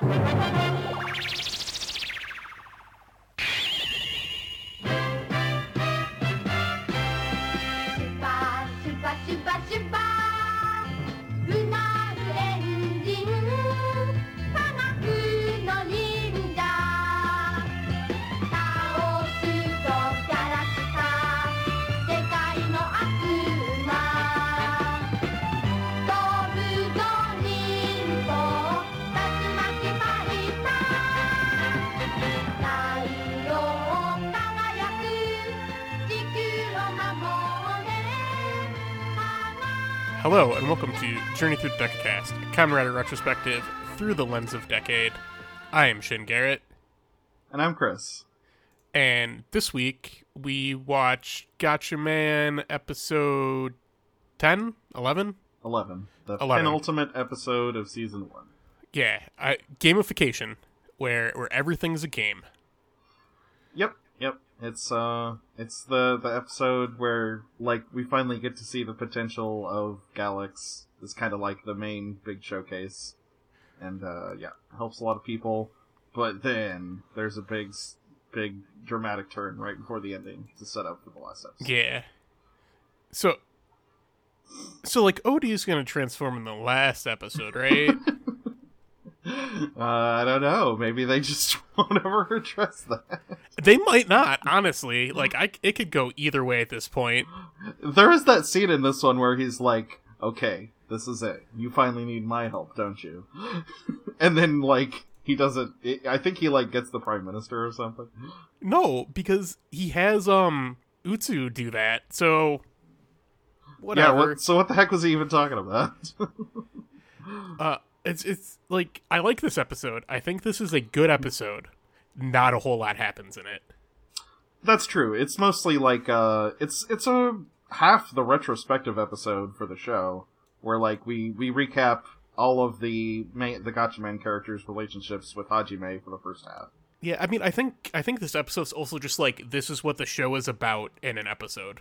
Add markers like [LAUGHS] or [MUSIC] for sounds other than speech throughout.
Welcome to Journey Through the Decacast, a Rider retrospective through the lens of Decade. I am Shin Garrett, And I'm Chris. and this week we watched Gatchaman episode 10, 11? 11. The 11. penultimate episode of season one. Yeah, I, gamification, where where everything's a game. Yep. It's uh it's the the episode where like we finally get to see the potential of Galax. It's kind of like the main big showcase. And uh yeah, helps a lot of people, but then there's a big big dramatic turn right before the ending to set up for the last episode. Yeah. So, so like Odie is gonna transform in the last episode, right? [LAUGHS] Uh, I don't know. Maybe they [LAUGHS] just [LAUGHS] won't ever address that. they might not, honestly. Like I, it could go either way at this point. There is that scene in this one where he's like, "Okay, this is it. You finally need my help, don't you?" [LAUGHS] and then like he doesn't. I think he like gets the prime minister or something. No, because he has um Utsu do that. So whatever. Yeah. What, so what the heck was he even talking about? Uh it's it's like I like this episode. I think this is a good episode. Not a whole lot happens in it. That's true. It's mostly like uh, it's it's a half the retrospective episode for the show where like we we recap all of the main the Gatchaman characters' relationships with Hajime for the first half. Yeah, I mean I think I think this episode's also just like this is what the show is about in an episode.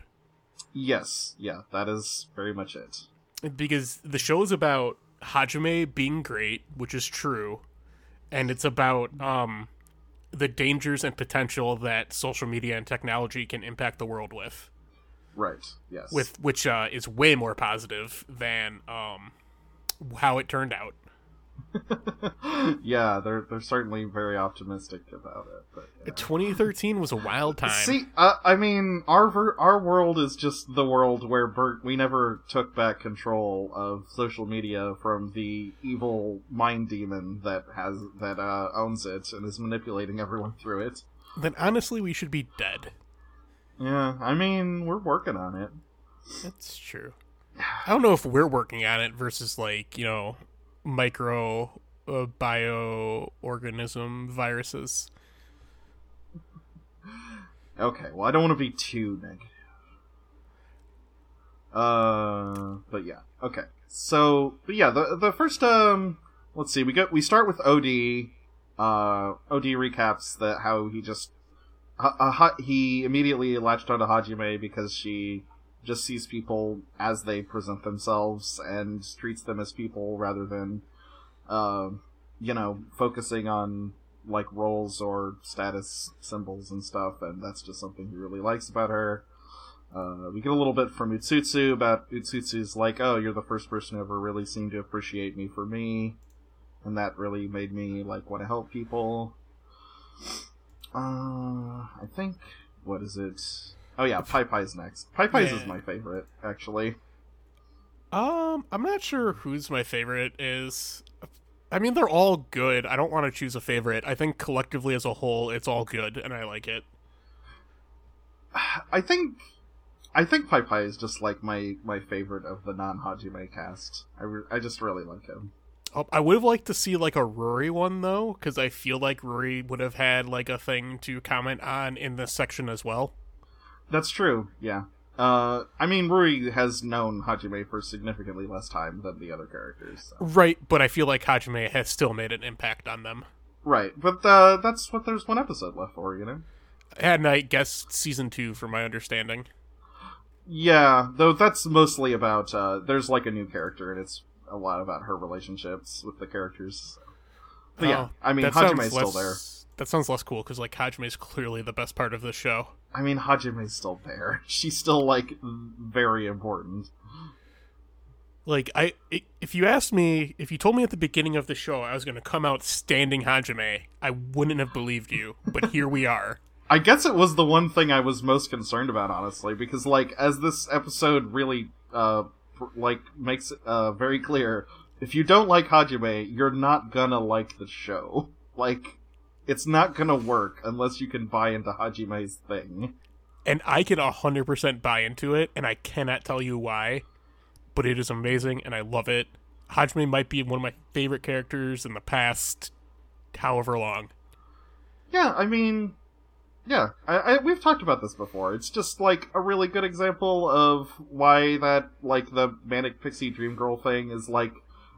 Yes, yeah, that is very much it. because the show is about Hajime being great, which is true, and it's about um the dangers and potential that social media and technology can impact the world with, Right. Yes. with which uh, is way more positive than um how it turned out. [LAUGHS] yeah, they're they're certainly very optimistic about it. But yeah. 2013 was a wild time. see, uh, I mean, our ver- our world is just the world where Bert we never took back control of social media from the evil mind demon that has that uh, owns it and is manipulating everyone through it. then honestly, we should be dead. Yeah, I mean, we're working on it. That's true. I don't know if we're working on it versus like you know micro uh, bioorganism viruses. Okay, well, I don't want to be too negative. Uh, but yeah, okay. So, but yeah, the the first um, let's see, we get we start with Od. Uh, Od recaps that how he just uh, he immediately latched onto Hajime because she just sees people as they present themselves and treats them as people rather than, uh, you know, focusing on like roles or status symbols and stuff, and that's just something he really likes about her. Uh, we get a little bit from Utsutsu about Utsutsu's like, oh, you're the first person who ever really seemed to appreciate me for me, and that really made me like want to help people. Uh, I think what is it? Oh yeah, Pai Pai's next. Pai Pai's Yeah. is my favorite, actually. Um, I'm not sure who's my favorite is. I mean, they're all good. I don't want to choose a favorite. I think collectively as a whole, it's all good, and I like it. I think I think Pai Pai is just like my my favorite of the non Hajime cast. I, re- I just really like him. Oh, I would have liked to see like a Rory one though, because I feel like Rory would have had like a thing to comment on in this section as well. That's true. Yeah. Uh, I mean, Rui has known Hajime for significantly less time than the other characters. so- Right, but I feel like Hajime has still made an impact on them. Right, but uh, that's what there's one episode left for, you know. And I guess season two, from my understanding. Yeah, though that's mostly about. Uh, there's like a new character, and it's a lot about her relationships with the characters. But yeah, Oh, I mean Hajime's still there. That sounds less cool because like Hajime is clearly the best part of the show. I mean Hajime's still there. [LAUGHS] She's still like very important. Like I, if you asked me, if you told me at the beginning of the show I was going to come out standing Hajime, I wouldn't have believed you. But [LAUGHS] here we are. I guess it was the one thing I was most concerned about, honestly, because like as this episode really uh like makes it uh very clear, if you don't like Hajime, you're not gonna like the show. [LAUGHS] Like, it's not gonna work unless you can buy into Hajime's thing. and I can 100% buy into it, and I cannot tell you why, but it is amazing, and I love it. Hajime might be one of my favorite characters in the past however long. Yeah, I mean, yeah, I, I we've talked about this before. It's just like a really good example of why that like the manic pixie dream girl thing is like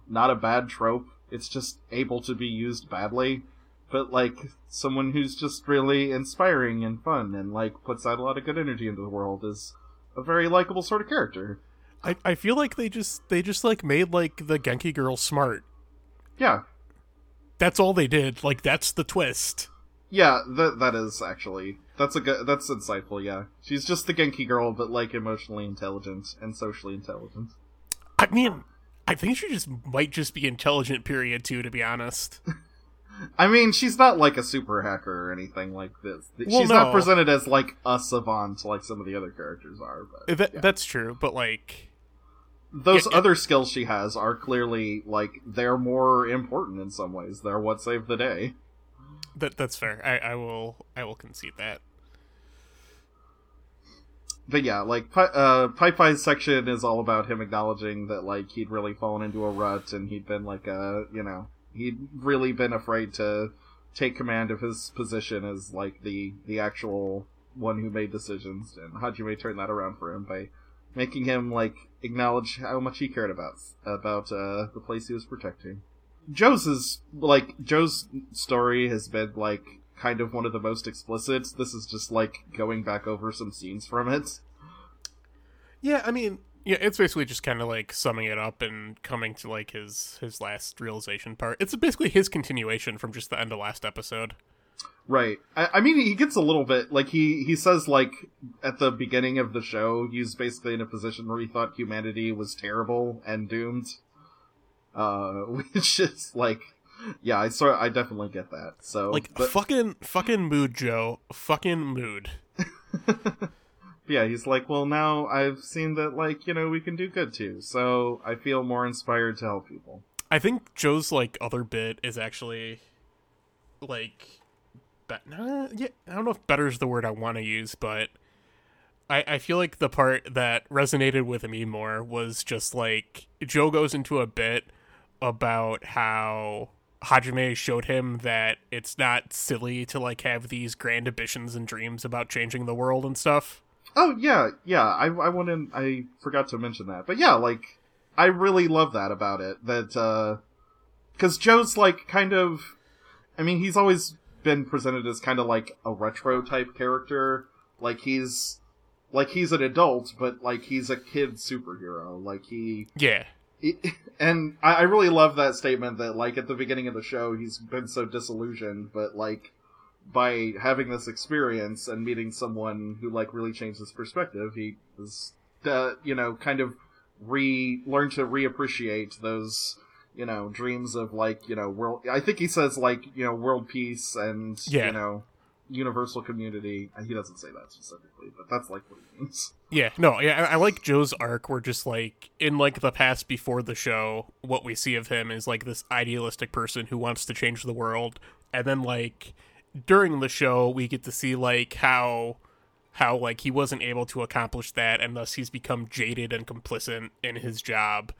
not a bad trope. It's just able to be used badly, but like someone who's just really inspiring and fun and like puts out a lot of good energy into the world is a very likable sort of character. I, I feel like they just they just like made like the Genki girl smart. Yeah, That's all they did. Like that's the twist. yeah, that that is actually that's a good that's insightful. Yeah, she's just the Genki girl, but like emotionally intelligent and socially intelligent. I mean, I think she just might just be intelligent. Period. Too, to be honest. [LAUGHS] I mean, she's not like a super hacker or anything like this. Well, she's not presented as like a savant like some of the other characters are. But That, yeah. That's true, but like, those yeah, yeah. other skills she has are clearly like they're more important in some ways. They're what saved the day. that that's fair. I, I will I will concede that. But yeah, like Pi- uh, Pai's section is all about him acknowledging that like he'd really fallen into a rut and he'd been like a you know he'd really been afraid to take command of his position as like the the actual one who made decisions and Hajime turned that around for him by making him like acknowledge how much he cared about about uh, the place he was protecting. Joe's is like Joe's story has been like kind of one of the most explicit. This is just like going back over some scenes from it. Yeah, I mean, yeah, it's basically just kind of like summing it up and coming to like his his last realization part. It's basically his continuation from just the end of last episode. Right. I, I mean, he gets a little bit like he he says like at the beginning of the show, he's basically in a position where he thought humanity was terrible and doomed. Uh, [LAUGHS] which is like, yeah, I sort I definitely get that. So Like but- fucking fucking mood, Joe. Fucking mood. [LAUGHS] yeah, he's like, well, now I've seen that like you know we can do good too, so I feel more inspired to help people. I think Joe's like other bit is actually like but nah, yeah, I don't know if better is the word I want to use, but I I feel like the part that resonated with me more was just like Joe goes into a bit about how Hajime showed him that it's not silly to like have these grand ambitions and dreams about changing the world and stuff. Oh yeah, yeah. I I went wanted I forgot to mention that, but yeah, like I really love that about it. That uh, because Joe's like kind of, I mean, he's always been presented as kind of like a retro type character. Like he's like he's an adult, but like he's a kid superhero. Like he Yeah. it- [LAUGHS] and I, I really love that statement that like at the beginning of the show he's been so disillusioned but like by having this experience and meeting someone who like really changed his perspective he was uh, you know kind of re learn to reappreciate those you know dreams of like you know world i think he says like you know world peace and Yeah. you know universal community he doesn't say that specifically but that's like what he means [LAUGHS] Yeah, no, yeah, I, I like Joe's arc. Where just like in like the past before the show, what we see of him is like this idealistic person who wants to change the world, and then like during the show, we get to see like how how like he wasn't able to accomplish that, and thus he's become jaded and complicit in his job.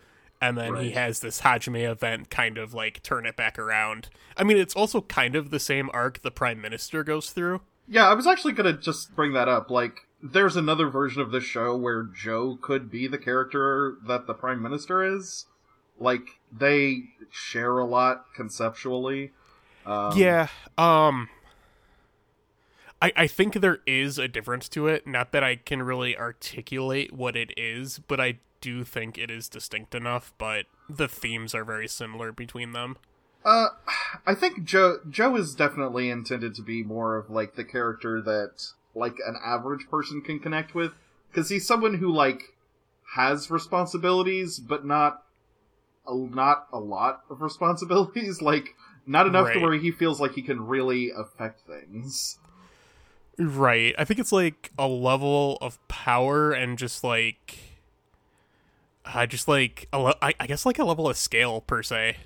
And then he has this Hajime event kind of like turn it back around. I mean, it's also kind of the same arc the Prime Minister goes through. Yeah, I was actually gonna just bring that up. Like, there's another version of this show where Joe could be the character that the Prime Minister is. Like, they share a lot conceptually. Um, yeah um I, I think there is a difference to it not that i can really articulate what it is but i do think it is distinct enough but the themes are very similar between them Uh, I think Joe Joe is definitely intended to be more of like the character that like an average person can connect with because he's someone who like has responsibilities, but not a, not a lot of responsibilities. [LAUGHS] Like not enough Right. to where he feels like he can really affect things. Right. I think it's like a level of power and just like I just like a le- I, I guess like a level of scale per se.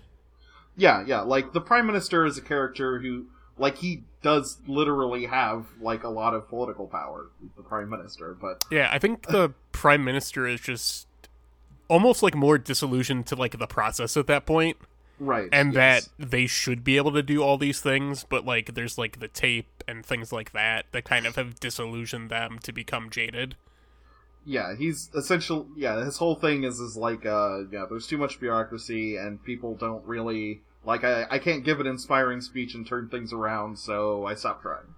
Yeah, yeah. Like the prime minister is a character who, like, he does literally have like a lot of political power. The prime minister, but Yeah, I think the prime minister is just almost like more disillusioned to like the process at that point right, and yes. that they should be able to do all these things but like there's like the tape and things like that that kind of have disillusioned them to become jaded. yeah, he's essential. Yeah, his whole thing is is like, uh, yeah, there's too much bureaucracy and people don't really like. I I can't give an inspiring speech and turn things around, so I stop trying.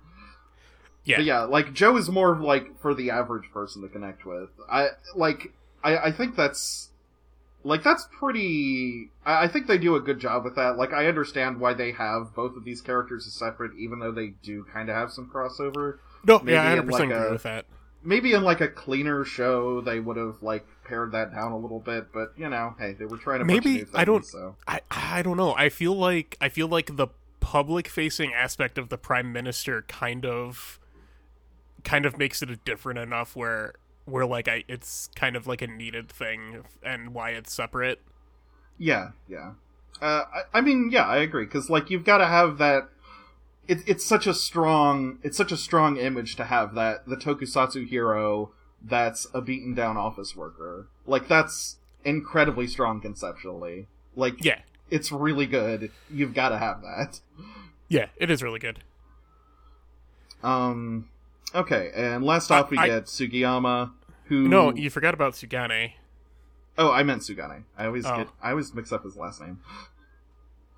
Yeah. But yeah, like Joe is more like for the average person to connect with. I like I I think that's like that's pretty I, I think they do a good job with that. Like I understand why they have both of these characters as separate, even though they do kind of have some crossover. No, Maybe yeah, I in, 100% like, agree a- with that. Maybe in like a cleaner show they would have like pared that down a little bit, but you know, hey, they were trying to Maybe- things, I don't- so I I don't know. I feel like I feel like the public facing aspect of the prime minister kind of kind of makes it a different enough where where like I it's kind of like a needed thing and why it's separate. Yeah, yeah. Uh, I, I mean, yeah, I agree because like you've got to have that. It, it's such a strong, it's such a strong image to have that the tokusatsu hero that's a beaten down office worker. Like that's incredibly strong conceptually. Like Yeah. it's really good. You've got to have that. Yeah, it is really good. Um, okay, and last off we I- get Sugiyama, who No, you forgot about Sugane. oh I meant Sugane. I always Oh. get I always mix up his last name.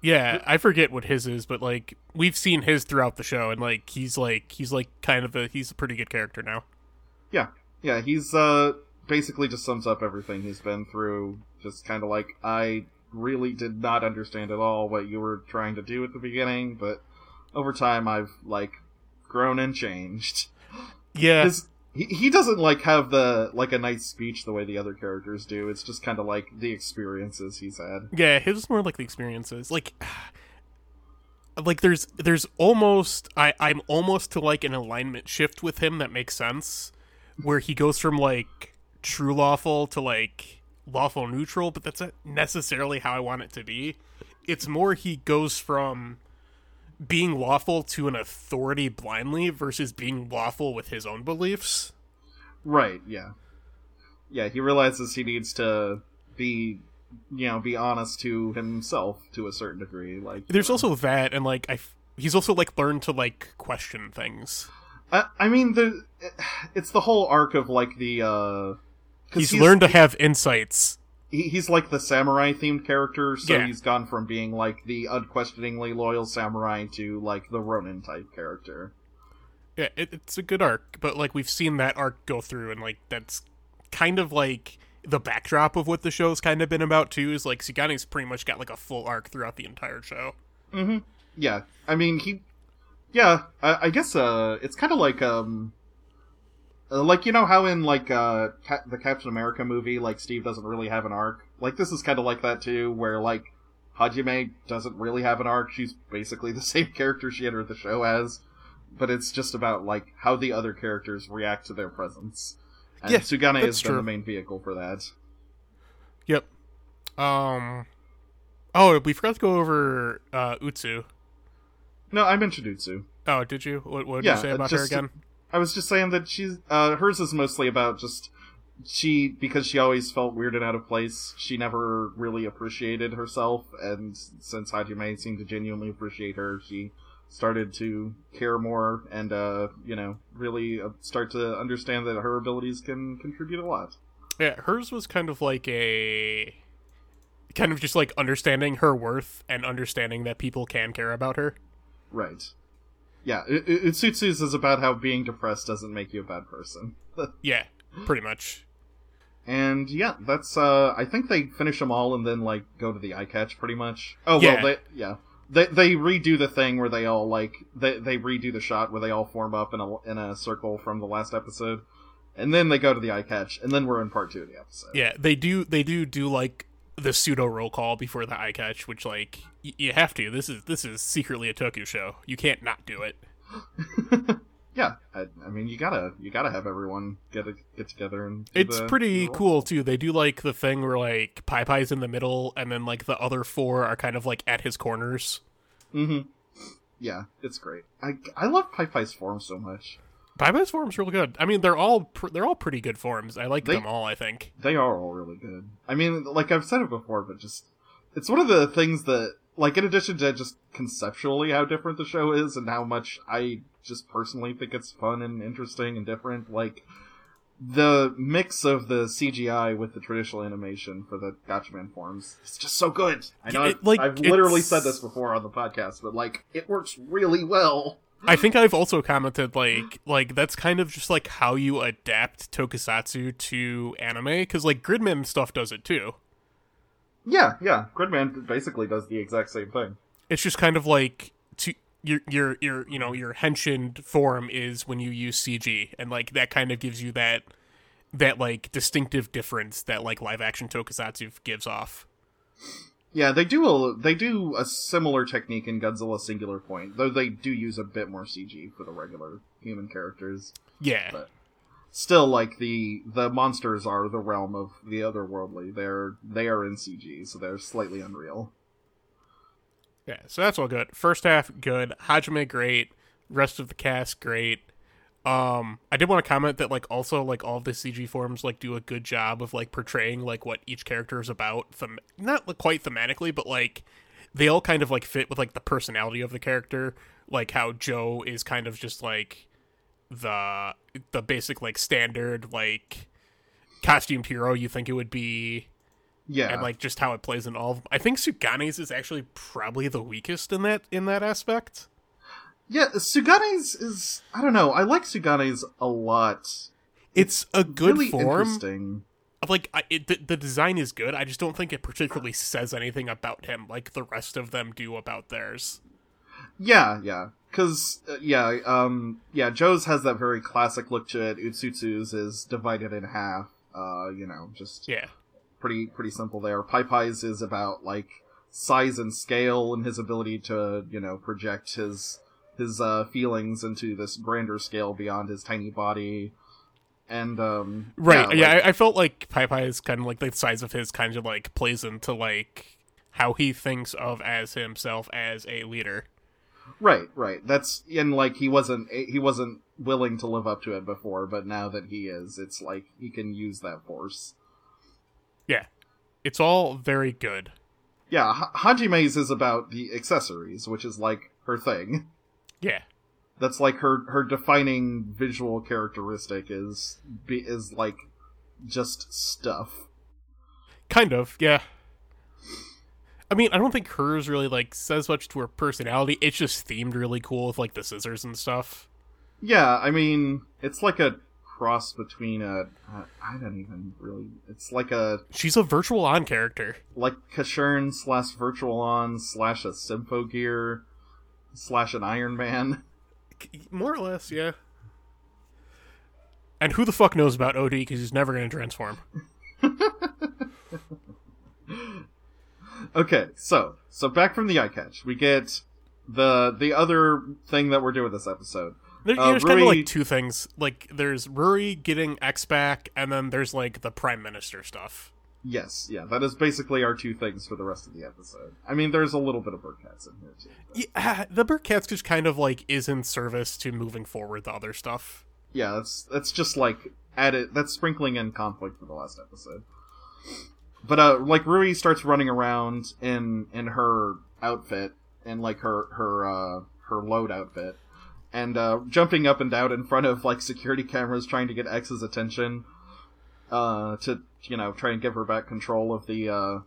Yeah, I forget what his is, but like we've seen his throughout the show and like he's like he's like kind of a he's a pretty good character now. Yeah, yeah, he's uh basically just sums up everything he's been through. Just kind of like I really did not understand at all what you were trying to do at the beginning, but over time I've like grown and changed. [LAUGHS] Yeah. His, he he doesn't like have the like a nice speech the way the other characters do. It's just kind of like the experiences he's had. Yeah, his is more like the experiences. Like [SIGHS] like there's there's almost I I'm almost to like an alignment shift with him that makes sense where he goes from like true lawful to like lawful neutral, but that's not necessarily how I want it to be. It's more he goes from being lawful to an authority blindly versus being lawful with his own beliefs. Right, yeah. Yeah, he realizes he needs to be you know, be honest to himself to a certain degree. Like There's know. also that and like I f- he's also like learned to like question things. I, I mean, the it's the whole arc of like the. uh 'cause He's, learned to have insights. He- He's like the samurai themed character, so Yeah. he's gone from being like the unquestioningly loyal samurai to like the Ronin type character. Yeah, it, it's a good arc, but like we've seen that arc go through, and like that's kind of like the backdrop of what the show's kind of been about too. Is like Sugane's pretty much got like a full arc throughout the entire show. Mm-hmm. Yeah, I mean he. Yeah, I, I guess uh, it's kind of like um. Uh, Like you know how in like uh Ca- the Captain America movie, like Steve doesn't really have an arc. Like this is kind of like that too, where like Hajime doesn't really have an arc. She's basically [LAUGHS] the same character she entered the show as, but it's just about like how the other characters react to their presence. And Yeah, Sugane has been the main vehicle for that. Yep. Um. Oh, we forgot to go over uh, Utsu. No, I mentioned Utsu. Oh, did you? What, what did Yeah, you say about her again? I was just saying that she's uh, hers is mostly about just she because she always felt weird and out of place. She never really appreciated herself, and since Hajime seemed to genuinely appreciate her, she started to care more and uh, you know really uh, start to understand that her abilities can contribute a lot. Yeah, hers was kind of like a kind of just like understanding her worth and understanding that people can care about her. Right. Yeah, U- Utsutsu's is about how being depressed doesn't make you a bad person. [LAUGHS] Yeah, pretty much. And yeah, that's uh I think they finish them all and then like go to the eye catch pretty much. Oh Yeah. well, they yeah. They they redo the thing where they all like they they redo the shot where they all form up in a in a circle from the last episode. And then they go to the eye catch and then we're in part 2 of the episode. Yeah, they do. They do do like the pseudo roll call before the eye catch, which like y- you have to. This is this is secretly a Toku show. You can't not do it. [LAUGHS] Yeah, I, I mean you got to you got to have everyone get a, get together and do It's the- pretty the cool too. They do like the thing where like Pai Pai's in the middle, and then like the other four are kind of like at his corners. Mm-hmm. Yeah, it's great. I I love Pai Pai's form so much. Pai Pai's form's real good. I mean, they're all pr- they're all pretty good forms. I like They- them all. I think. They are all really good. I mean, like I've said it before, but just it's one of the things that, like, in addition to just conceptually how different the show is and how much I just personally think it's fun and interesting and different, like the mix of the CGI with the traditional animation for the Gatchaman forms is just so good. I know It- I've, like, I've literally said this before on the podcast, but like it works really well. I think I've also commented like like that's kind of just like how you adapt tokusatsu to anime because like Gridman stuff does it too. Yeah, yeah. Gridman basically does the exact same thing. It's just kind of like to your your your you know your henshin form is when you use CG and like that kind of gives you that that like distinctive difference that like live action tokusatsu gives off. Yeah, they do a they do a similar technique in Godzilla Singular Point, though they do use a bit more CG for the regular human characters. Yeah. But still, like the the monsters are the realm of the otherworldly. They're they are in CG, so they're slightly unreal. Yeah, so that's all good. First half good. Hajime great. Rest of the cast great. Um, I did want to comment that like also like all the CG forms like do a good job of like portraying like what each character is about. Them not like, quite thematically, but like they all kind of like fit with like the personality of the character. Like how Joe is kind of just like the the basic like standard like costumed hero you think it would be Yeah, and like just how it plays in all of I think Sugane's is actually probably the weakest in that in that aspect. yeah. Sugane's is I don't know. I like Sugane's a lot. It's a good really form. interesting. Like I, it, the, the design is good. I just don't think it particularly says anything about him like the rest of them do about theirs. Yeah, yeah. Cause, uh, yeah, um, yeah, Joe's has that very classic look to it. Utsutsu's is divided in half. Uh, you know, just Yeah. pretty, pretty simple there. Pai Pai's is about, like, size and scale and his ability to, you know, project his, his, uh, feelings into this grander scale beyond his tiny body. And, um, Right. Yeah, like- I, I felt like Pai Pai is kind of like the size of his kind of like plays into like how he thinks of as himself as a leader. Right, right. That's and like he wasn't eh, he wasn't willing to live up to it before, but now that he is, it's like he can use that force. Yeah. It's all very good. Yeah, H- Hajime's is about the accessories, which is like her thing. Yeah. That's like her her defining visual characteristic is be, is like just stuff. Kind of, yeah. I mean, I don't think hers really like says much to her personality. It's just themed really cool with like the scissors and stuff. Yeah, I mean, it's like a cross between a uh, I don't even really. It's like a She's a virtual on character. like Casshern slash Virtual On slash a Symphogear slash an Iron Man. [LAUGHS] More or less, yeah. And who the fuck knows about OD because he's never going to transform. [LAUGHS] Okay, so so back from the eye catch, we get the the other thing that we're doing this episode. There, Uh, there's kind of like two things. Like there's Ruri getting X back, and then there's like the Prime Minister stuff. Yes, yeah, that is basically our two things for the rest of the episode. I mean, there's a little bit of Berg Katze in here too. Yeah, the Berg Katze just kind of like is in service to moving forward the other stuff. Yeah, that's that's just like added. That's sprinkling in conflict for the last episode. But uh, like Rui starts running around in in her outfit and like her her uh her load outfit, and uh jumping up and down in front of like security cameras, trying to get X's attention, uh to you know try and give her back control of the uh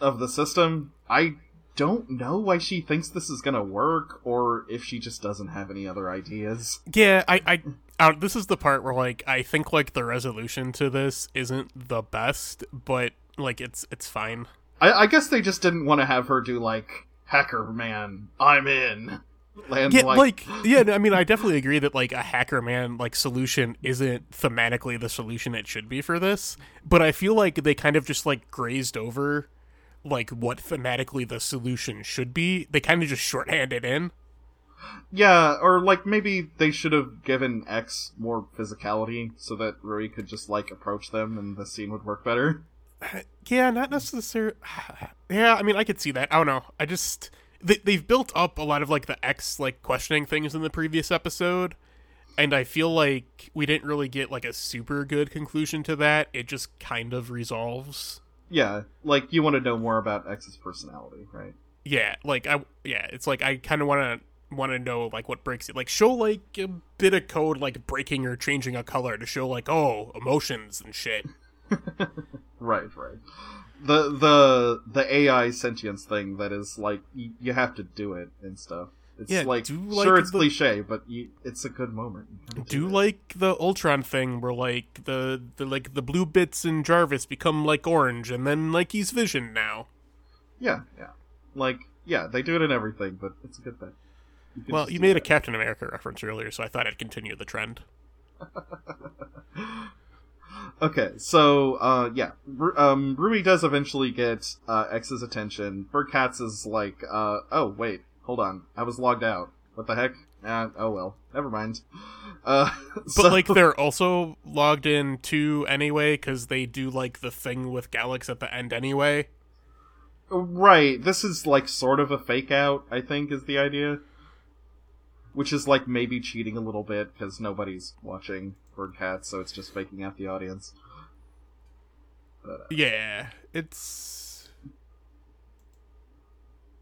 of the system. I don't know why she thinks this is gonna work, or if she just doesn't have any other ideas. Yeah, I, I uh, this is the part where like I think like the resolution to this isn't the best, but like it's it's fine. I, I guess they just didn't want to have her do like hacker man, I'm in. Yeah, like, yeah, I mean, I definitely agree that like a hacker man like solution isn't thematically the solution it should be for this, but I feel like they kind of just like grazed over like what thematically the solution should be. They kind of just shorthanded in. Yeah, or like maybe they should have given X more physicality so that Rui could just like approach them and the scene would work better. [SIGHS] Yeah, not necessarily. [SIGHS] Yeah, I mean, I could see that. I don't know. I just they, they've built up a lot of like the X like questioning things in the previous episode, and I feel like we didn't really get like a super good conclusion to that. It just kind of resolves. Yeah, like you want to know more about X's personality, right? Yeah, like I yeah, it's like I kind of want to want to know like what breaks it. Like show like a bit of code like breaking or changing a color to show like oh emotions and shit. Right, right the the the AI sentience thing that is like you, you have to do it and stuff. It's yeah, like sure like it's the, cliche, but you, it's a good moment. Do, do like the Ultron thing where like the, the like the blue bits in Jarvis become like orange and then like he's Vision now. Yeah, yeah. Like yeah, they do it in everything, but it's a good thing. You well, you made that. a Captain America reference earlier, so I thought I'd continue the trend. [LAUGHS] okay, so uh, yeah, um, Rui does eventually get uh, X's attention. Berg Katze is like, uh, oh wait, hold on, I was logged out. What the heck? Uh, oh well, never mind. Uh, [LAUGHS] but so... like they're also logged in too anyway because they do like the thing with Galax at the end anyway. Right. This is like sort of a fake out. I think is the idea which is like maybe cheating a little bit because nobody's watching Berg Katze, so it's just faking out the audience. Uh, yeah, it's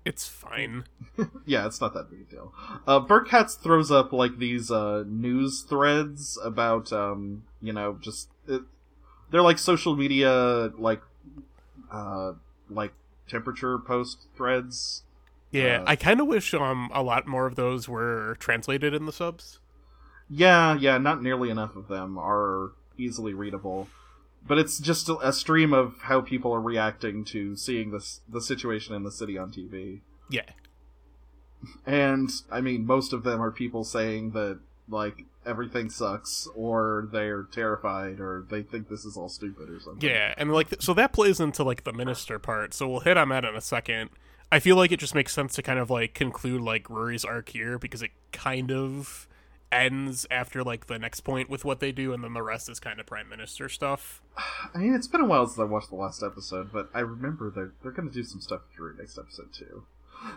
it's fine. [LAUGHS] yeah, it's not that big a deal. Uh, Berg Katze throws up like these uh, news threads about, um, you know, just it, they're like social media, like, uh, like temperature post threads yeah, uh, I kind of wish um a lot more of those were translated in the subs. Yeah, yeah, not nearly enough of them are easily readable. But it's just a stream of how people are reacting to seeing this the situation in the city on TV. Yeah. And I mean, most of them are people saying that like everything sucks or they're terrified or they think this is all stupid or something. Yeah, and like so that plays into like the minister part. So we'll hit on that in a second. I feel like it just makes sense to kind of like conclude like Rory's arc here because it kind of ends after like the next point with what they do, and then the rest is kind of Prime Minister stuff. [SIGHS] I mean, it's been a while since I watched the last episode, but I remember they're they're going to do some stuff Ruri next episode too.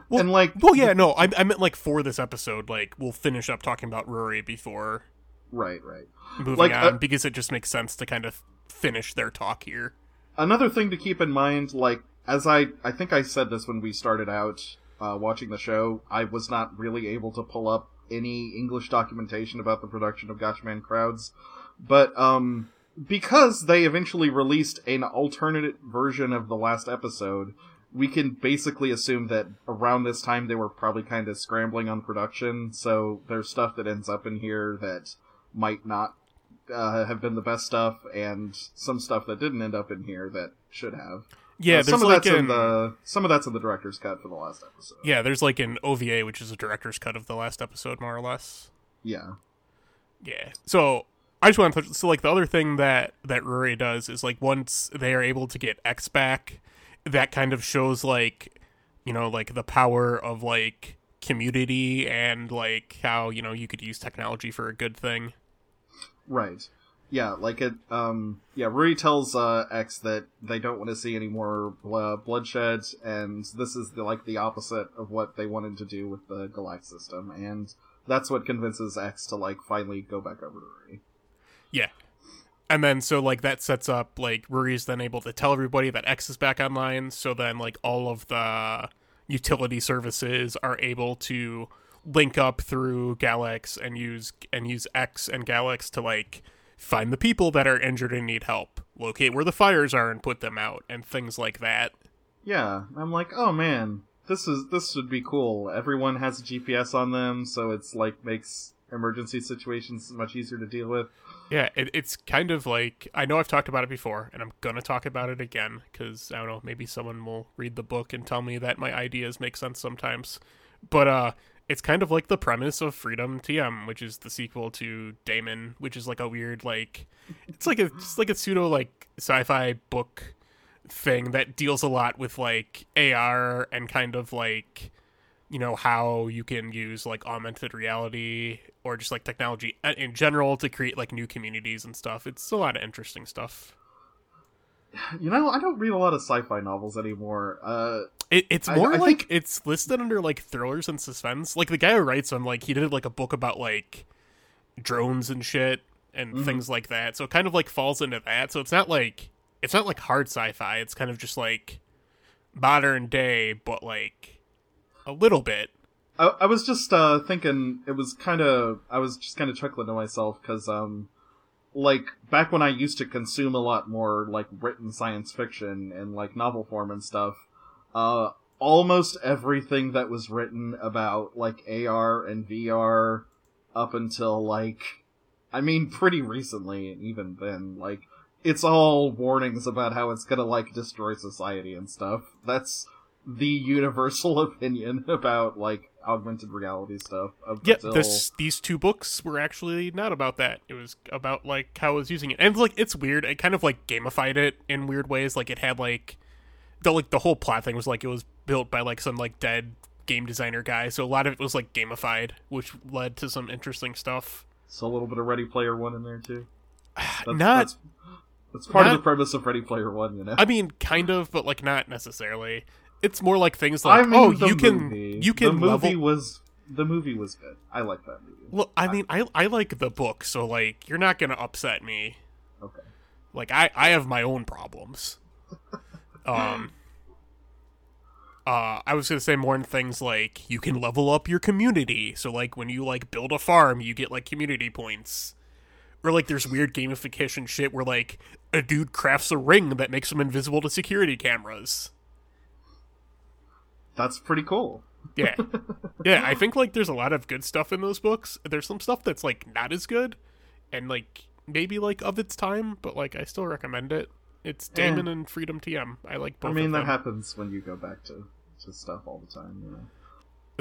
Well, and like, well, yeah, no, I, I meant like for this episode, like we'll finish up talking about Ruri before, right, right, moving like, on uh, because it just makes sense to kind of finish their talk here. Another thing to keep in mind, like as I I think I said this when we started out uh, watching the show, I was not really able to pull up any English documentation about the production of Gatchaman Crowds, but um, because they eventually released an alternate version of the last episode, we can basically assume that around this time they were probably kind of scrambling on production. So there's stuff that ends up in here that might not uh, have been the best stuff, and some stuff that didn't end up in here that should have. Yeah, uh, some of like that's an, in the some of that's in the director's cut for the last episode. Yeah, there's like an OVA, which is a director's cut of the last episode, more or less. Yeah, yeah. So I just want to touch. So like the other thing that that Ruri does is like once they are able to get X back, that kind of shows like you know like the power of like community and like how you know you could use technology for a good thing. Right yeah, like it. Um, yeah, Ruri tells uh, X that they don't want to see any more uh, bloodshed, and this is the, like the opposite of what they wanted to do with the Galax system, and that's what convinces X to like finally go back over to Ruri. Yeah, and then so like that sets up like Ruri's then able to tell everybody that X is back online. So then like all of the utility services are able to link up through Galax and use and use X and Galax to like find the people that are injured and need help, locate where the fires are and put them out, and things like that. Yeah, I'm like, oh man, this is this would be cool. Everyone has a GPS on them, so it's like makes emergency situations much easier to deal with. Yeah, it, it's kind of like I know I've talked about it before, and I'm gonna talk about it again because I don't know, maybe someone will read the book and tell me that my ideas make sense sometimes. But uh, it's kind of like the premise of Freedom TM, which is the sequel to Daemon, which is like a weird like it's like a it's like a pseudo like sci-fi book thing that deals a lot with like AR and kind of like you know how you can use like augmented reality or just like technology in general to create like new communities and stuff. It's a lot of interesting stuff. You know, I don't read a lot of sci-fi novels anymore. Uh, it, it's more I like think- it's listed under like thrillers and suspense. Like the guy who writes them, like he did like a book about like drones and shit and Mhm. things like that. So it kind of like falls into that. So it's not like it's not like hard sci-fi. It's kind of just like modern day, but like a little bit. I, I was just uh, thinking it was kind of I was just kind of chuckling to myself because um like back when I used to consume a lot more like written science fiction and like novel form and stuff uh almost everything that was written about like AR and VR up until like I mean pretty recently and even then like it's all warnings about how it's going to like destroy society and stuff that's the universal [LAUGHS] opinion about like augmented reality stuff. Yeah, until... this these two books were actually not about that. It was about like how I was using it, and like it's weird. It kind of like gamified it in weird ways. Like it had like the like the whole plot thing was like it was built by like some like dead game designer guy. So a lot of it was like gamified, which led to some interesting stuff. So a little bit of Ready Player One in there too. [SIGHS] That's, not, That's, that's part of the premise of Ready Player One, you know. I mean, kind of, but like not necessarily. It's more like things like I mean, oh, you can movie. you can The movie level. was the movie was good. I like that movie. Well, I mean, I I like the book, so like you're not gonna upset me. Okay. Like I I have my own problems. Um uh I was going to say more in things like you can level up your community. So like when you like build a farm, you get like community points. Or like there's weird gamification shit where like a dude crafts a ring that makes him invisible to security cameras. That's pretty cool. Yeah. [LAUGHS] yeah, I think like there's a lot of good stuff in those books. There's some stuff that's like not as good and like maybe like of its time, but like I still recommend it. It's Yeah. Daemon and Freedom TM. I like both I mean, that happens when you go back to to stuff all the time. You know.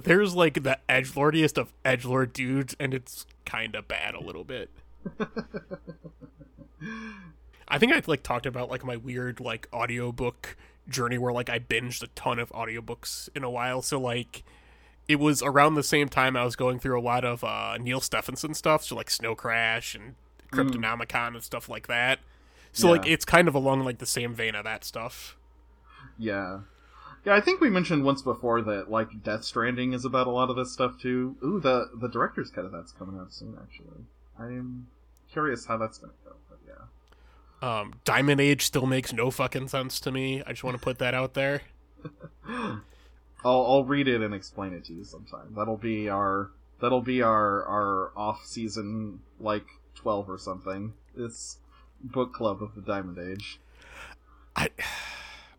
There's like the edge lordiest of edge lord dudes, and it's kind of bad a little bit. [LAUGHS] I think I've like talked about like my weird like audiobook journey where like I binged a ton of audiobooks in a while. So like it was around the same time I was going through a lot of uh Neal Stephenson stuff, so like Snow Crash and Cryptonomicon and stuff like that. So like it's kind of along like the same vein of that stuff. Yeah. Yeah, I think we mentioned once before that like Death Stranding is about a lot of this stuff too. Ooh, the the director's cut of that's coming out soon. Actually, I'm curious how that's gonna go. But yeah. Um, Diamond Age still makes no fucking sense to me. I just want to put that out there. [LAUGHS] I'll I'll read it and explain it to you sometime. That'll be our that'll be our our off season like twelve or something. It's book club of the Diamond Age. I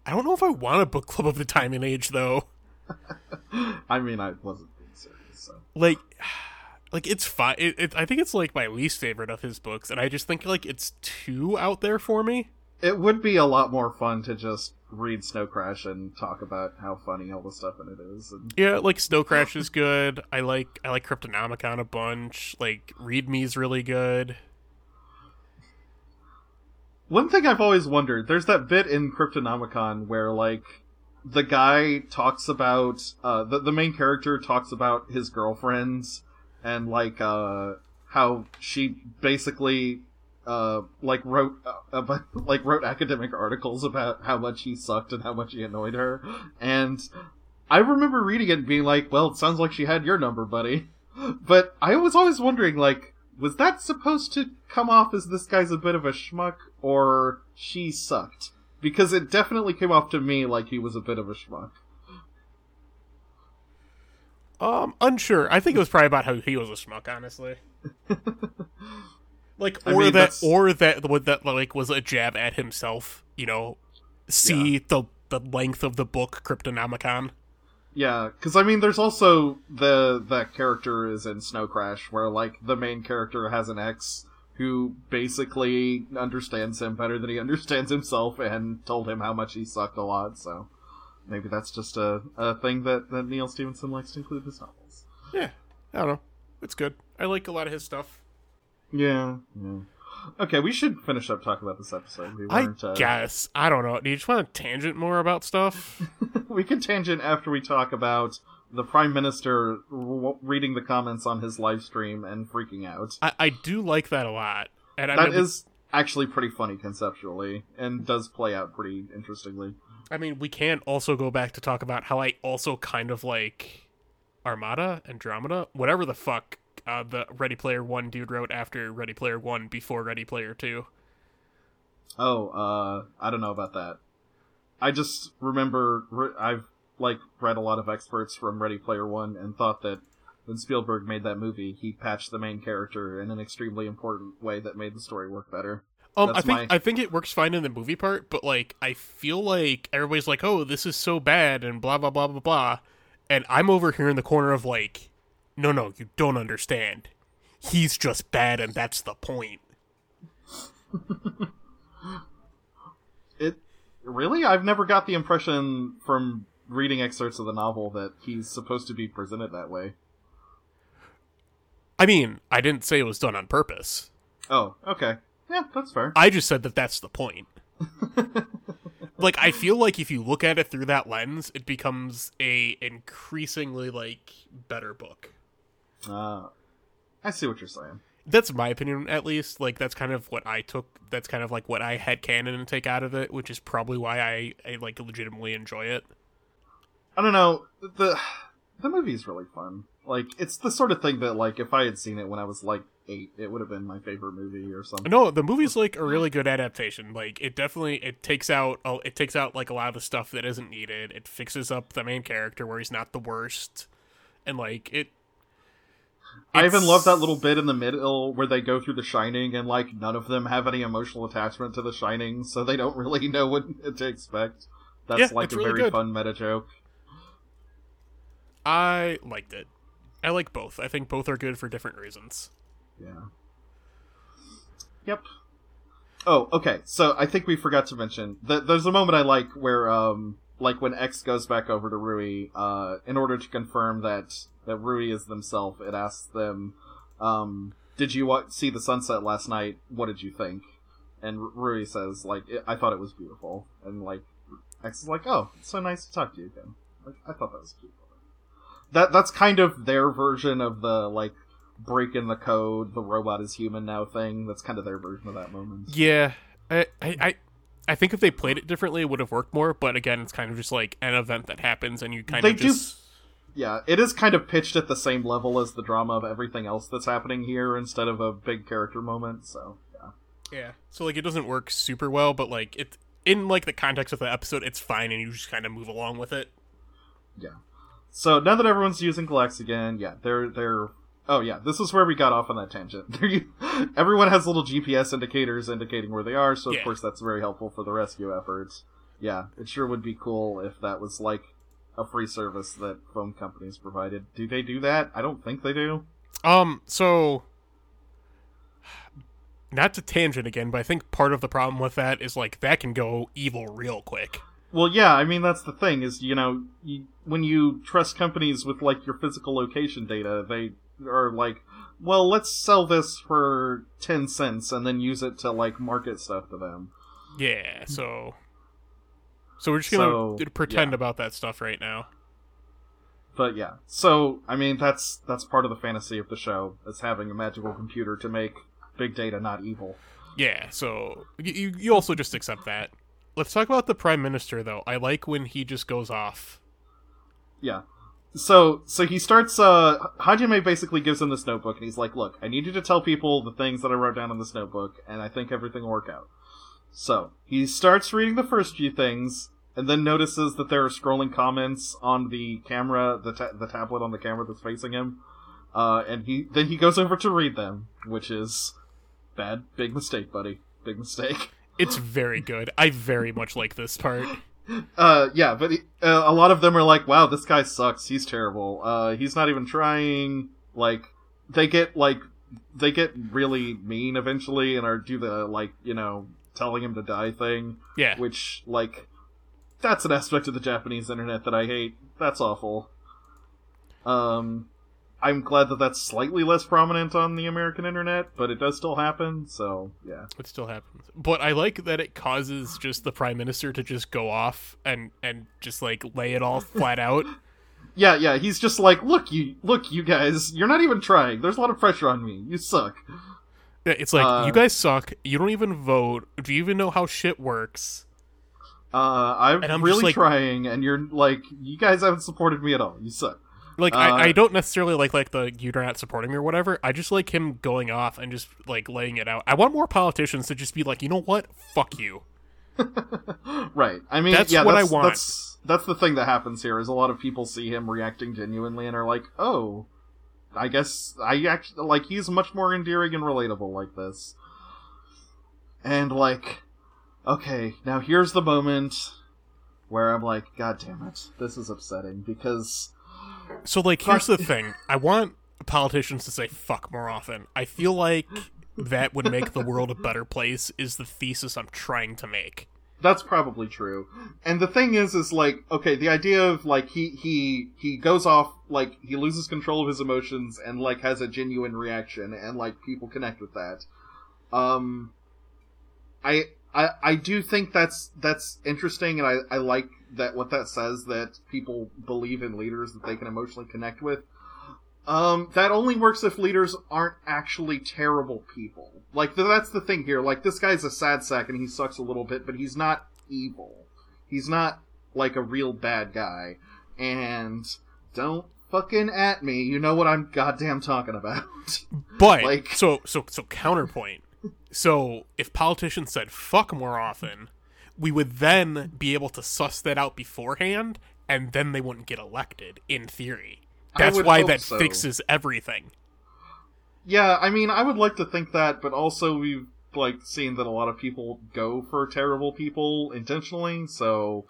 I don't know if I want a book club of the Diamond Age though. [LAUGHS] I mean, I wasn't being serious. So Like, [SIGHS] like it's fine. It, it, I think it's like my least favorite of his books, and I just think like it's too out there for me. it would be a lot more fun to just read Snow Crash and talk about how funny all the stuff in it is. And Yeah, like Snow Crash is good. I like I like Cryptonomicon a bunch. Like Reamde's really good. One thing I've always wondered, there's that bit in Cryptonomicon where like the guy talks about uh the the main character talks about his girlfriends and like uh how she basically uh like wrote uh, [LAUGHS] about, like wrote academic articles about how much he sucked and how much he annoyed her and I remember reading it and being like, well, it sounds like she had your number, buddy. [LAUGHS] But I was always wondering, like, was that supposed to come off as this guy's a bit of a schmuck, or she sucked? Because it definitely came off to me like he was a bit of a schmuck. Um, unsure. I think it was probably about how he was a schmuck, honestly. [LAUGHS] Like, I or mean, that, that's- or that, what that like was a jab at himself. You know, see the the length of the book Cryptonomicon. Yeah, because I mean, there's also the that character is in Snow Crash, where like the main character has an ex who basically understands him better than he [LAUGHS] understands himself, and told him how much he sucked a lot. So maybe that's just a, a thing that that Neal Stephenson likes to include in his novels. Yeah, I don't know. It's good. I like a lot of his stuff. Yeah, yeah. Okay, we should finish up talking about this episode. We I uh, guess. I don't know. Do you just want to tangent more about stuff? [LAUGHS] we can tangent after we talk about the prime minister w- reading the comments on his live stream and freaking out. I, I do like that a lot. And I mean, is actually pretty funny conceptually and does play out pretty interestingly. I mean, we can also go back to talk about how I also kind of like Armada, Andromeda, whatever the fuck uh, the Ready Player One dude wrote after Ready Player One before Ready Player Two. Oh, uh, I don't know about that. I just remember re- I've like read a lot of experts from Ready Player One and thought that when Spielberg made that movie, he patched the main character in an extremely important way that made the story work better. Um, I think my- I think it works fine in the movie part, but like I feel like everybody's like, "Oh, this is so bad," and blah blah blah blah blah, and I'm over here in the corner of like, "No, no, you don't understand. He's just bad, and that's the point." [LAUGHS] It really? I've never got the impression from reading excerpts of the novel that he's supposed to be presented that way. I mean, I didn't say it was done on purpose. Oh, okay. Yeah, that's fair. I just said that that's the point. [LAUGHS] like I feel like if you look at it through that lens, it becomes a increasingly like better book. Uh, I see what you're saying. That's my opinion at least. Like that's kind of what I took that's kind of like what I had canon and take out of it, which is probably why I, I like legitimately enjoy it. I don't know. The the movie's really fun. Like it's the sort of thing that like if I had seen it when I was like eight, it would have been my favorite movie or something. No, the movie's like a really good adaptation. Like it definitely it takes out it takes out like a lot of the stuff that isn't needed. It fixes up the main character where he's not the worst. And like it I even love that little bit in the middle where they go through The Shining and like none of them have any emotional attachment to The Shining, so they don't really [LAUGHS] know what to expect. That's Yeah, like a really very good. fun meta joke. I liked it. I like both. I think both are good for different reasons. Yeah. Yep. Oh, okay. So I think we forgot to mention that there's a moment I like where, um, like when X goes back over to Rui, uh, in order to confirm that that Rui is themselves, it asks them, um, "Did you wa- see the sunset last night? What did you think?" And Rui says, "Like I thought it was beautiful," and like X is like, "Oh, so nice to talk to you again." Like I thought that was cute. That that's kind of their version of the like breaking the code, the robot is human now thing. That's kind of their version of that moment. Yeah. I I I, I think if they played it differently it would have worked more, but again it's kind of just like an event that happens and you kind They of do- just Yeah, it is kind of pitched at the same level as the drama of everything else that's happening here instead of a big character moment, so yeah. Yeah. So like it doesn't work super well, but like it in like the context of the episode it's fine and you just kind of move along with it. Yeah. So now that everyone's using Galax again, yeah, they're they're Oh yeah, this is where we got off on that tangent. [LAUGHS] Everyone has little GPS indicators indicating where they are, so of Yeah. course that's very helpful for the rescue efforts. Yeah, it sure would be cool if that was like a free service that phone companies provided. Do they do that? I don't think they do. Um so not to tangent again, but I think part of the problem with that is like that can go evil real quick. Well, yeah, I mean that's the thing is you know you, when you trust companies with like your physical location data, they are like, well, let's sell this for ten cents and then use it to like market stuff to them. Yeah, so so we're just gonna So, pretend yeah. about that stuff right now. But yeah, so I mean that's that's part of the fantasy of the show is having a magical computer to make big data not evil. Yeah, so you you- you also just accept that. Let's talk about the prime minister though. I like when he just goes off. Yeah. So so he starts uh Hajime basically gives him this notebook and he's like, Look, I need you to tell people the things that I wrote down in this notebook, and I think everything will work out. So he starts reading the first few things and then notices that there are scrolling comments on the camera, the ta- the tablet on the camera that's facing him. Uh, and he then he goes over to read them, which is bad, big mistake, buddy, big mistake. [LAUGHS] It's very good. I very much like this part. uh, yeah, but uh, a lot of them are like, "Wow, this guy sucks. He's terrible. Uh, he's not even trying." Like, they get like they get really mean eventually, and are do the like you know telling him to die thing. Yeah. Which like that's an aspect of the Japanese internet that I hate. That's awful. Um, I'm glad that that's slightly less prominent on the American internet, but it does still happen. So yeah, It still happens. But I like that it causes just the prime minister to just go off and and just like lay it all flat out. [LAUGHS] yeah, yeah. He's just like, look, you, look, you guys, you're not even trying. There's a lot of pressure on me. You suck. It's like Uh, you guys suck. You don't even vote. Do you even know how shit works? Uh, I'm, I'm really like- trying, and you're like, you guys haven't supported me at all. You suck. Like Uh, I, I don't necessarily like like the you're not supporting me or whatever. I just like him going off and just like laying it out. I want more politicians to just be like, you know what? Fuck you. [LAUGHS] Right. I mean, That's yeah, what I want. That's that's the thing that happens here is a lot of people see him reacting genuinely and are like, "Oh, I guess I actually like he's much more endearing and relatable like this." And like, okay, now here's the moment where I'm like, "God damn it, this is upsetting," because So like here's the thing. I want politicians to say fuck more often. I feel like that would make the world a better place is the thesis I'm trying to make. That's probably true. And the thing is, is like, okay, the idea of like he he he goes off like he loses control of his emotions and like has a genuine reaction and like people connect with that. Um, I I I do think that's that's interesting and I I like that what that says that people believe in leaders that they can emotionally connect with. Um, that only works if leaders aren't actually terrible people. Like th- that's the thing here. Like this guy's a sad sack and he sucks a little bit, but he's not evil. He's not like a real bad guy. And don't fucking at me. You know what I'm goddamn talking about. [LAUGHS] But Like- so so so counterpoint. So if politicians said fuck more often, we would then be able to suss that out beforehand, and then they wouldn't get elected. In theory, that's why that so. fixes everything. yeah, I mean, I would like to think that, but also we've like seen that a lot of people go for terrible people intentionally. So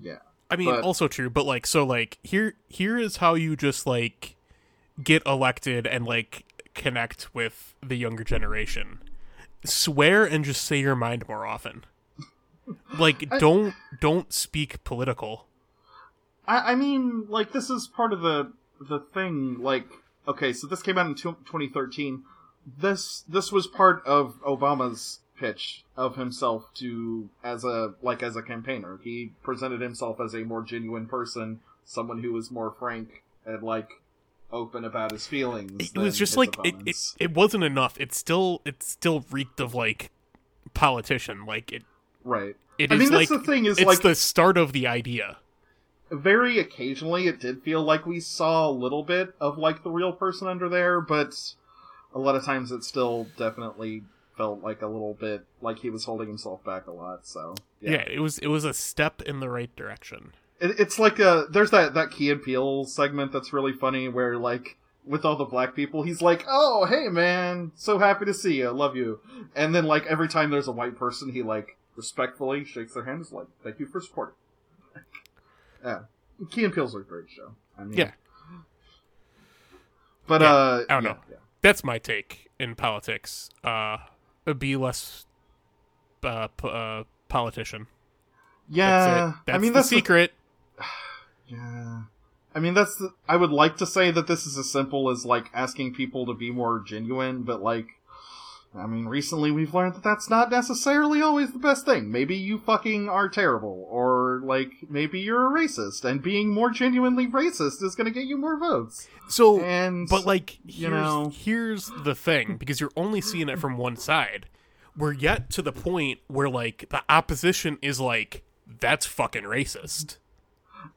yeah, I mean, But- also true, but like, so like here here is how you just like get elected and like connect with the younger generation. Swear and just say your mind more often. Like, I- don't don't speak political. I, I mean, like this is part of the the thing. Like, okay, so this came out in tw 2013. This this was part of Obama's pitch of himself to as a like as a campaigner. He presented himself as a more genuine person, someone who was more frank and like open about his feelings. It was just like it, it, it wasn't enough. It still it still reeked of like politician. Like it right. it I is mean, that's like the thing is it's like the start of the idea. very occasionally it did feel like we saw a little bit of like the real person under there, but a lot of times it still definitely felt like a little bit like he was holding himself back a lot. So Yeah. it was it was a step in the right direction. It, it's like a there's that that Key and Peele segment that's really funny where like with all the black people he's like oh hey man so happy to see you love you and then like every time there's a white person he like respectfully shakes their hand is like thank you for supporting [LAUGHS] yeah Key and Peele's a great show I mean Yeah. but Yeah, uh I don't yeah, know. yeah. That's my take in politics. Uh, be less uh, p- uh, politician. Yeah, That's it. That's I mean the that's the secret. [SIGHS] Yeah. I mean, that's the, I would like to say that this is as simple as, like, asking people to be more genuine, but, like, I mean, recently we've learned that that's not necessarily always the best thing. Maybe you fucking are terrible, or, like, maybe you're a racist, and being more genuinely racist is gonna get you more votes. So, And, but like, you know- here's the thing because you're only seeing it from one side. We're yet to the point where like the opposition is like, that's fucking racist.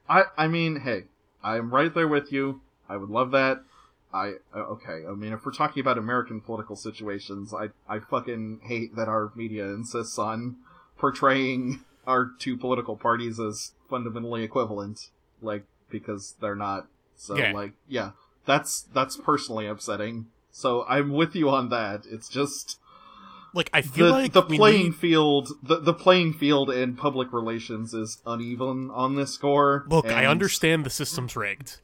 I, I mean, hey, I'm right there with you. I would love that. I uh, okay. I mean, if we're talking about American political situations, I I fucking hate that our media insists on portraying our two political parties as fundamentally equivalent, like because they're not. So Yeah. like, yeah, that's that's personally upsetting. So I'm with you on that. It's just, like I feel the, like the playing need- field the, the playing field in public relations is uneven on this score. look, I understand the system's rigged,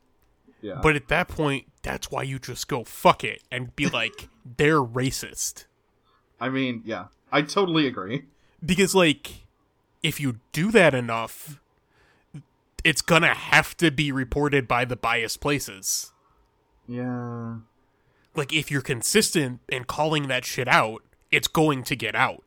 Yeah. but at that point, that's why you just go fuck it and be [LAUGHS] like, they're racist. I mean, yeah, I totally agree. Because like, if you do that enough, it's gonna have to be reported by the biased places. Yeah. Like, if you're consistent in calling that shit out, it's going to get out.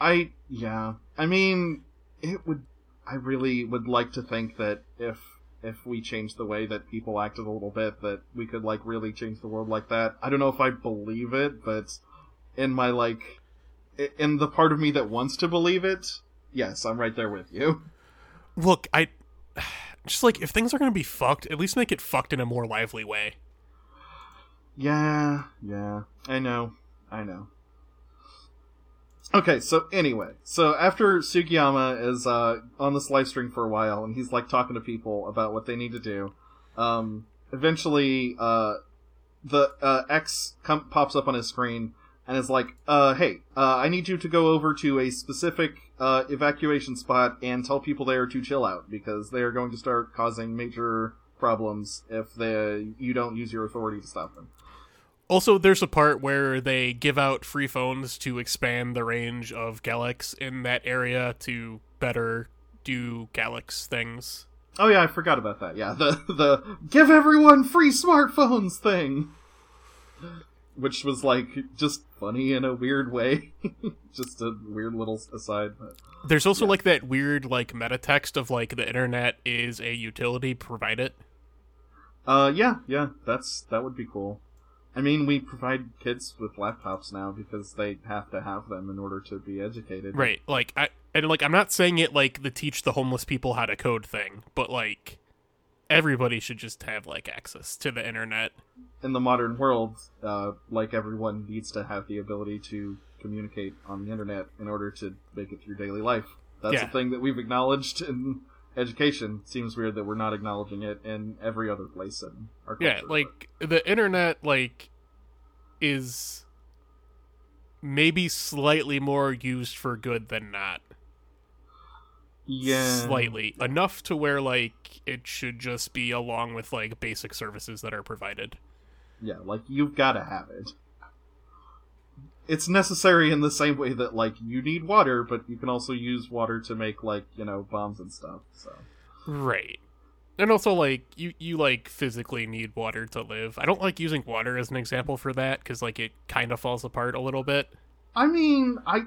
I yeah. I mean, it would. I really would like to think that if if we changed the way that people acted a little bit, that we could like really change the world like that. I don't know if I believe it, but in my like, in the part of me that wants to believe it, yes, I'm right there with you. Look, I just like if things are gonna be fucked, at least make it fucked in a more lively way. Yeah, yeah. I know. I know. Okay, so anyway, so after Sugiyama is uh on this live stream for a while and he's like talking to people about what they need to do, um eventually uh the uh X com- pops up on his screen and is like, uh hey, uh I need you to go over to a specific uh evacuation spot and tell people there to chill out because they are going to start causing major problems if they you don't use your authority to stop them. Also, there's a part where they give out free phones to expand the range of Galax in that area to better do Galax things. Oh yeah, I forgot about that. Yeah, the the give everyone free smartphones thing, which was like just funny in a weird way, [LAUGHS] just a weird little aside. But There's also like that weird like meta text of like the internet is a utility provided. uh, yeah, yeah, that's that would be cool. I mean, we provide kids with laptops now because they have to have them in order to be educated. Right. Like I and like I'm not saying it like the teach the homeless people how to code thing, but like everybody should just have like access to the internet. In the modern world, uh, like everyone needs to have the ability to communicate on the internet in order to make it through daily life. That's Yeah. a thing that we've acknowledged in education. Seems weird that we're not acknowledging it in every other place in our culture. Yeah, like the internet like is maybe slightly more used for good than not. yeah, Slightly. Enough to where like it should just be along with like basic services that are provided. yeah, like you've got to have it. It's necessary in the same way that like you need water, but you can also use water to make like you know bombs and stuff. So Right. And also like you you like physically need water to live. I don't like using water as an example for that cuz like it kind of falls apart a little bit. I mean, I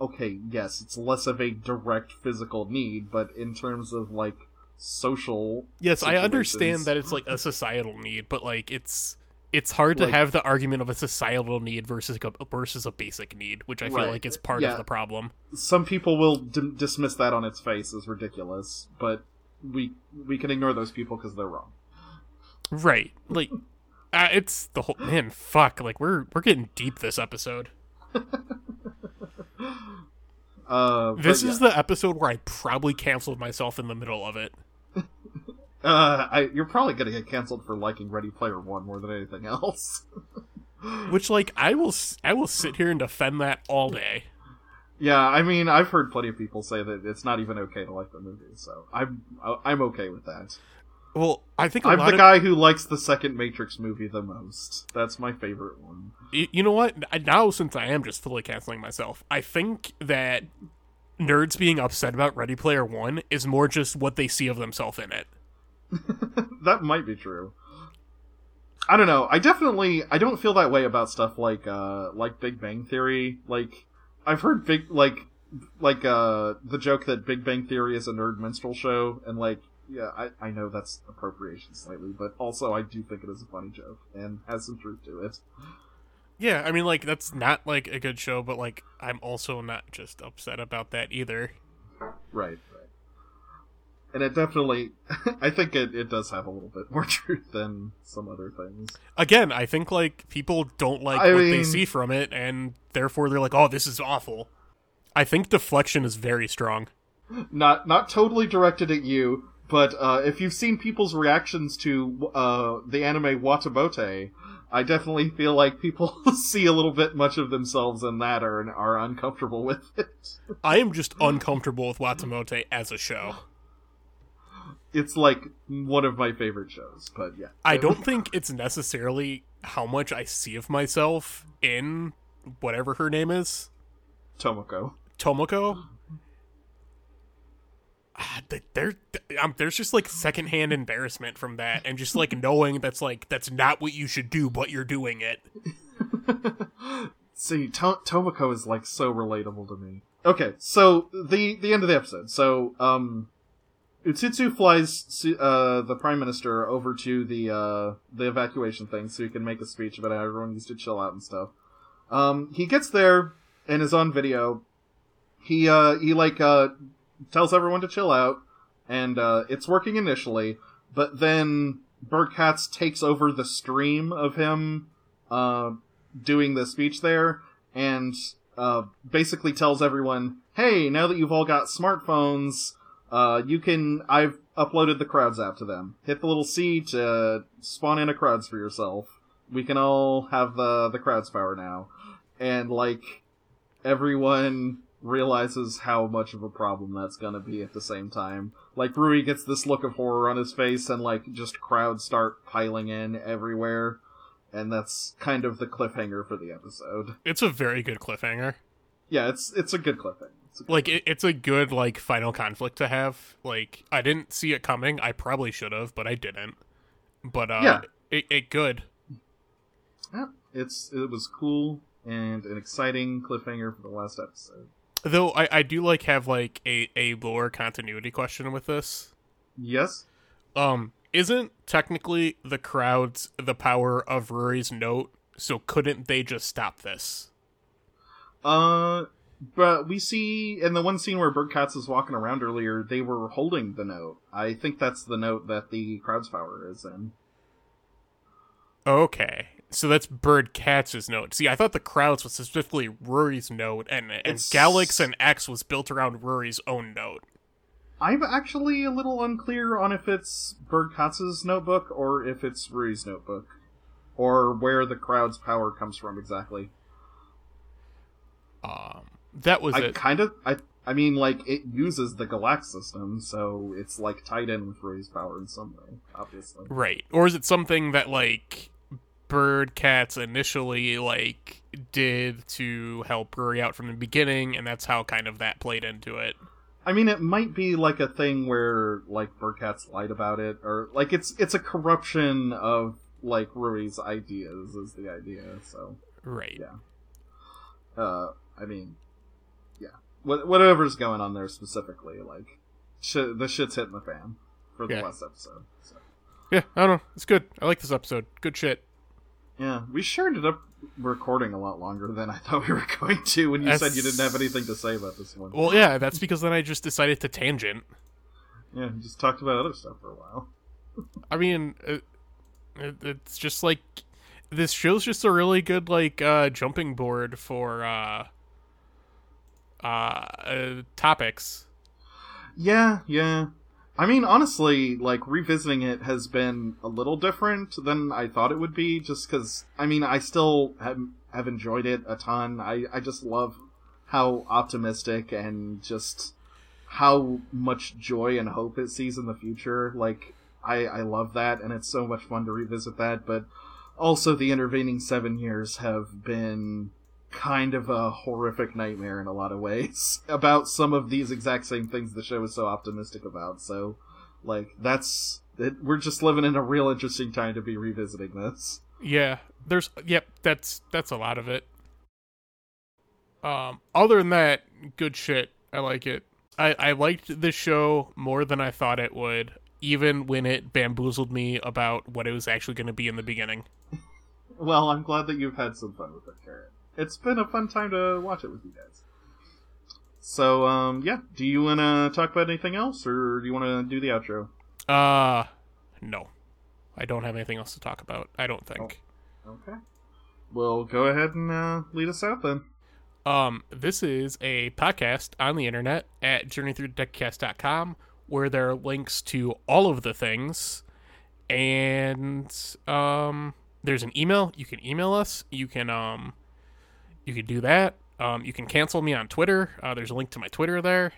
okay, yes, it's less of a direct physical need, but in terms of like social, Yes, I understand that it's like a societal need, but like it's it's hard to have the argument of a societal need versus a, versus a basic need, which I feel Right. like is part Yeah. of the problem. some people will d- dismiss that on its face as ridiculous, but we we can ignore those people because they're wrong. Right. Like uh, it's the whole man fuck like we're we're getting deep this episode. [LAUGHS] Uh, This yeah. is the episode where I probably canceled myself in the middle of it. Uh, I, you're probably gonna get canceled for liking Ready Player One more than anything else. [LAUGHS] Which like I will I will sit here and defend that all day. yeah, I mean, I've heard plenty of people say that it's not even okay to like the movie, so I'm I'm okay with that. Well, I think a I'm the of guy who likes the second Matrix movie the most. That's my favorite one. You know what? Now, since I am just fully canceling myself, I think that nerds being upset about Ready Player One is more just what they see of themselves in it. [LAUGHS] that might be true. I don't know. I definitely I don't feel that way about stuff like uh like Big Bang Theory. Like I've heard big like like uh the joke that Big Bang Theory is a nerd minstrel show and like yeah, I, I know that's appropriation slightly, but also I do think it is a funny joke and has some truth to it. Yeah, I mean, like that's not like a good show, but like I'm also not just upset about that either. Right, right. And it definitely [LAUGHS] I think it, it does have a little bit more [LAUGHS] truth than some other things. Again, I think like people don't like I what they see from it, and therefore they're like, "Oh, this is awful." I think deflection is very strong. not not totally directed at you, but uh, if you've seen people's reactions to uh, the anime Watamote, I definitely feel like people [LAUGHS] see a little bit much of themselves in that or are uncomfortable with it. I am just uncomfortable with Watamote as a show. It's like one of my favorite shows, but yeah. I don't think it's necessarily how much I see of myself in whatever her name is. Tomoko. Tomoko. Ah, there, um, there's just like secondhand embarrassment from that, and just like [LAUGHS] knowing that's like that's not what you should do, but you're doing it. See, to- Tomoko is like so relatable to me. Okay, so the the end of the episode. So, um, Utsutsu flies uh, the prime minister over to the uh, the evacuation thing so he can make a speech about how everyone needs to chill out and stuff. Um, he gets there and is on video. He uh, he like uh, tells everyone to chill out, and uh, it's working initially. But then Berg Katze takes over the stream of him uh, doing the speech there, and uh, basically tells everyone, "Hey, now that you've all got smartphones, uh, you can. I've uploaded the crowds app to them. Hit the little C to spawn in a crowds for yourself. We can all have the the crowds power now." And like everyone realizes how much of a problem that's gonna be at the same time. Like Rui gets this look of horror on his face, and like just crowds start piling in everywhere, and that's kind of the cliffhanger for the episode. It's a very good cliffhanger. Yeah, it's it's a good cliffhanger. It's a good Like it, it's a good like final conflict to have. Like I didn't see it coming. I probably should have, but I didn't. But uh, Yeah. it, it good. yeah, it's it was cool and an exciting cliffhanger for the last episode. Though I, I do like have like a, a lower continuity question with this. Yes. Um, isn't technically the crowds the power of Rory's note? So couldn't they just stop this? Uh, but we see in the one scene where Berg Katze is walking around earlier, they were holding the note. I think that's the note that the crowd's power is in. Okay, so that's Berg Katze's note. See, I thought the crowds was specifically Rory's note, and and It's- Galax and X was built around Rory's own note. I'm actually a little unclear on if it's Berg Katze's notebook or if it's Rui's notebook, or where the crowd's power comes from exactly. Um, that was I it. kind of, I, I mean, like it uses the Galax system, so it's like tied in with Rui's power in some way, obviously. Right. Or is it something that like Berg Katze initially like did to help Rory out from the beginning and that's how kind of that played into it. I mean, it might be like a thing where like Berg Katze lied about it, or like it's it's a corruption of like Rui's ideas is the idea. So, Right. Yeah. uh, I mean, whatever's going on there specifically, like shit, the shit's hitting the fan for the Yeah. last episode. So. Yeah, I don't know. It's good. I like this episode. Good shit. Yeah, we sure ended up recording a lot longer than I thought we were [LAUGHS] going to when you said you didn't have anything to say about this one. Well, yeah, that's because then I just decided to tangent. yeah, we just talked about other stuff for a while. [LAUGHS] I mean, it, it, it's just like this show's just a really good like uh jumping board for uh uh, uh topics. Yeah, yeah. I mean, honestly, like revisiting it has been a little different than I thought it would be. Just because, I mean, I still have have enjoyed it a ton. I I just love how optimistic and just how much joy and hope it sees in the future. Like, I I love that, and it's so much fun to revisit that. But also, the intervening seven years have been kind of a horrific nightmare in a lot of ways [LAUGHS] about some of these exact same things the show is so optimistic about. So, like, that's it, we're just living in a real interesting time to be revisiting this. Yeah, there's yep, that's that's a lot of it. Um, other than that, good shit. I like it. I I liked this show more than I thought it would, even when it bamboozled me about what it was actually going to be in the beginning. [LAUGHS] Well, I'm glad that you've had some fun with it, Carrot. It's been a fun time to watch it with you guys. So, um, yeah. Do you want to talk about anything else, or do you want to do the outro? Uh, no, I don't have anything else to talk about. I don't think. Okay. Well, go ahead and uh, lead us out then. Um, this is a podcast on the internet at journeythroughdeckcast.com where there are links to all of the things. And um there's an email. You can email us. You can um, you can do that. Um, you can cancel me on Twitter. Uh, there's a link to my Twitter there.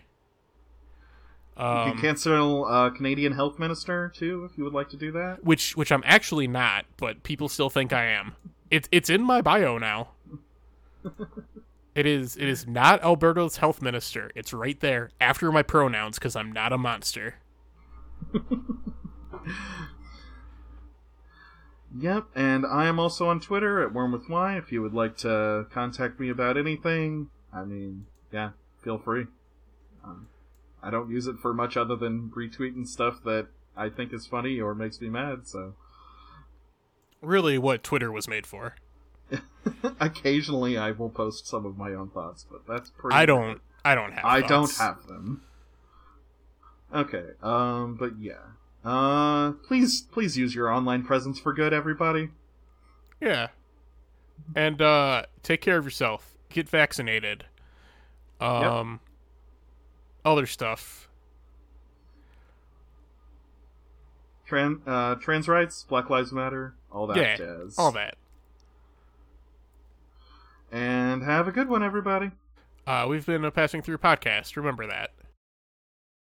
you Um, can cancel uh, Canadian Health Minister too, if you would like to do that. which which I'm actually not, but people still think I am. It's it's in my bio now. [LAUGHS] It is it is not Alberto's health minister. It's right there after my pronouns because I'm not a monster. [LAUGHS] Yep, and I am also on Twitter at Worm with Y. If you would like to contact me about anything, I mean, yeah, feel free. Um, I don't use it for much other than retweeting stuff that I think is funny or makes me mad. So Really, what Twitter was made for. [LAUGHS] occasionally I will post some of my own thoughts, but that's pretty. I don't it. I don't have. I don't have them. Okay, um, but yeah. Uh, please, please use your online presence for good, everybody. Yeah. And uh take care of yourself. Get vaccinated. Um other stuff. Tran- uh, trans rights, Black Lives Matter, all that yeah. jazz. All that. And have a good one, everybody. Uh we've been a passing through podcast. Remember that.